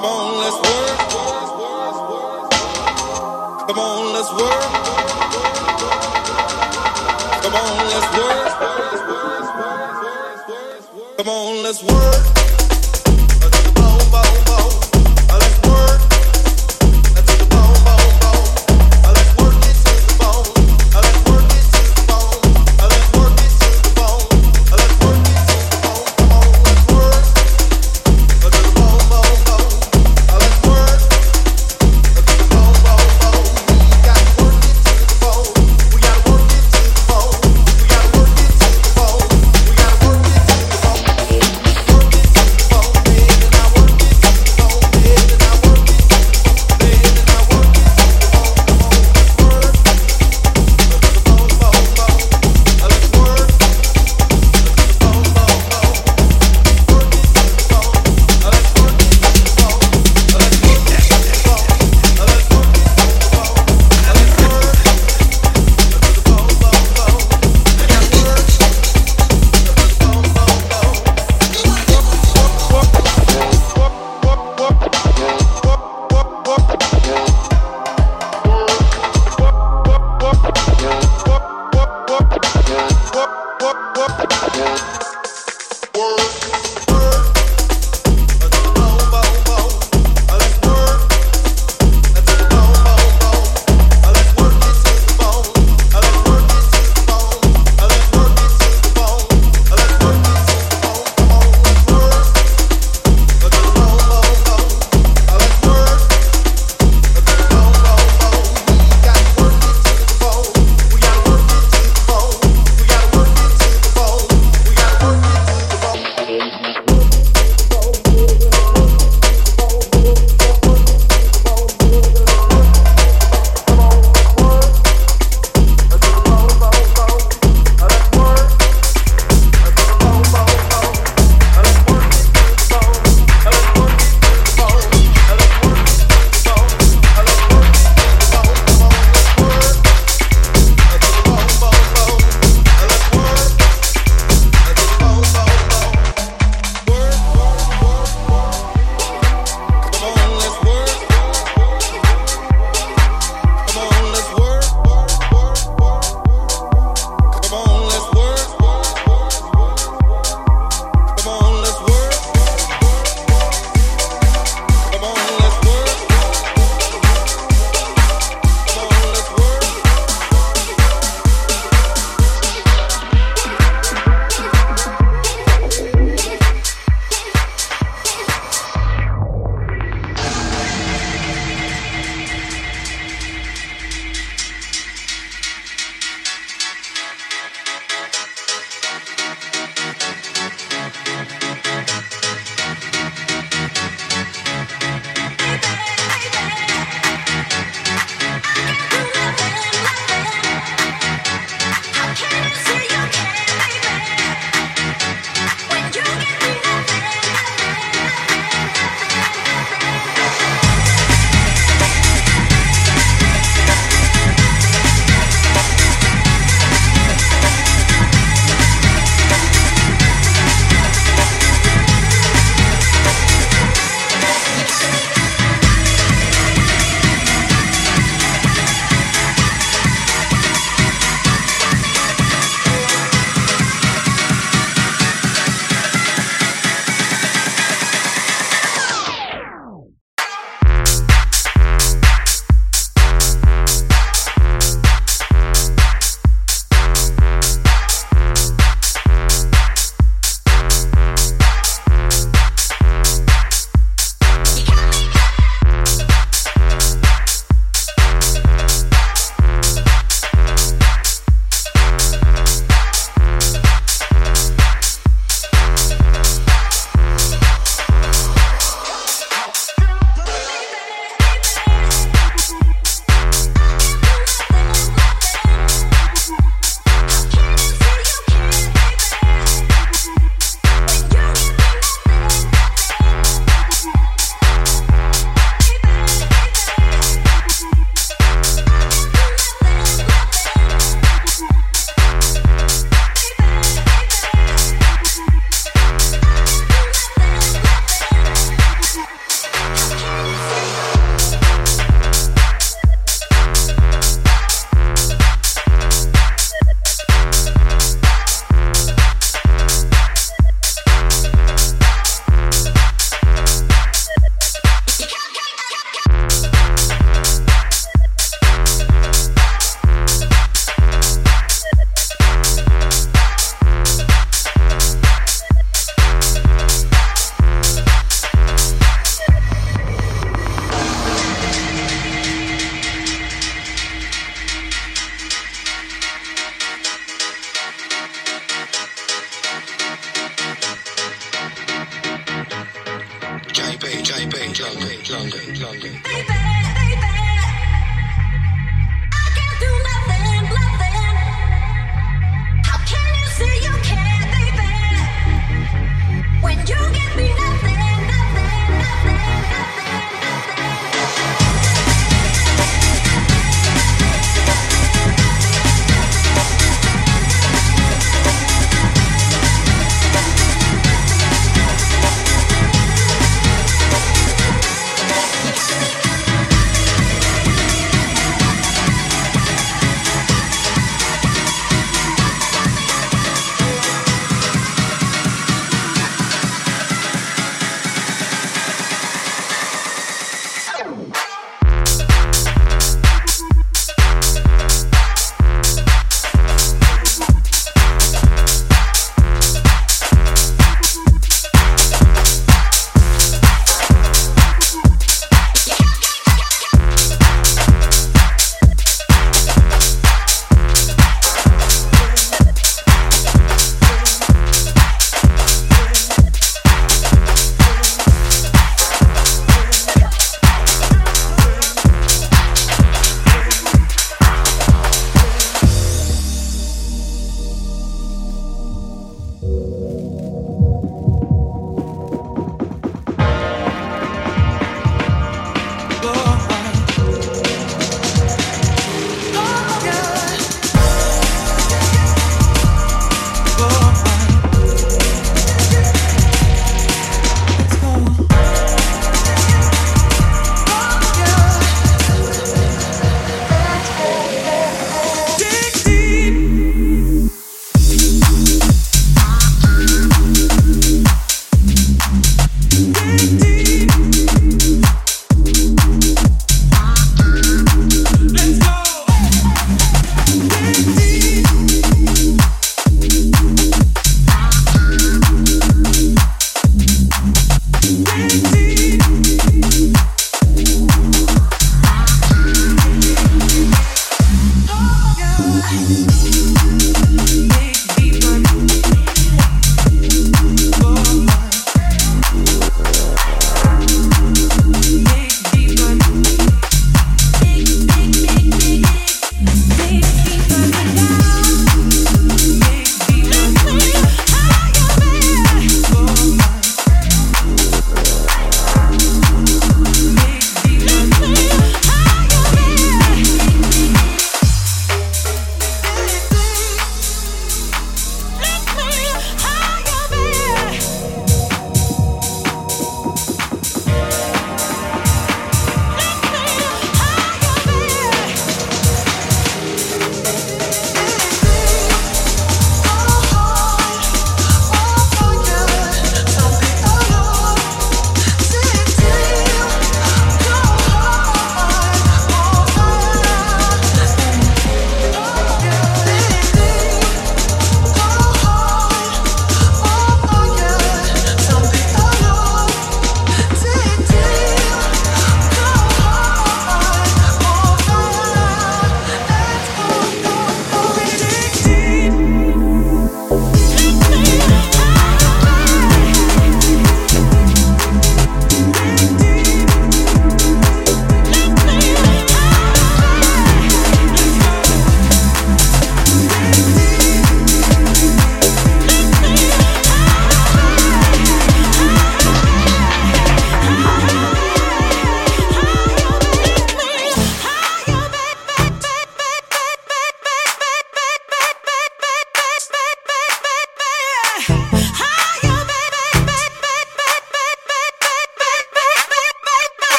Come on, let's work. Come on, let's work. Come on, let's work. Come on, let's work.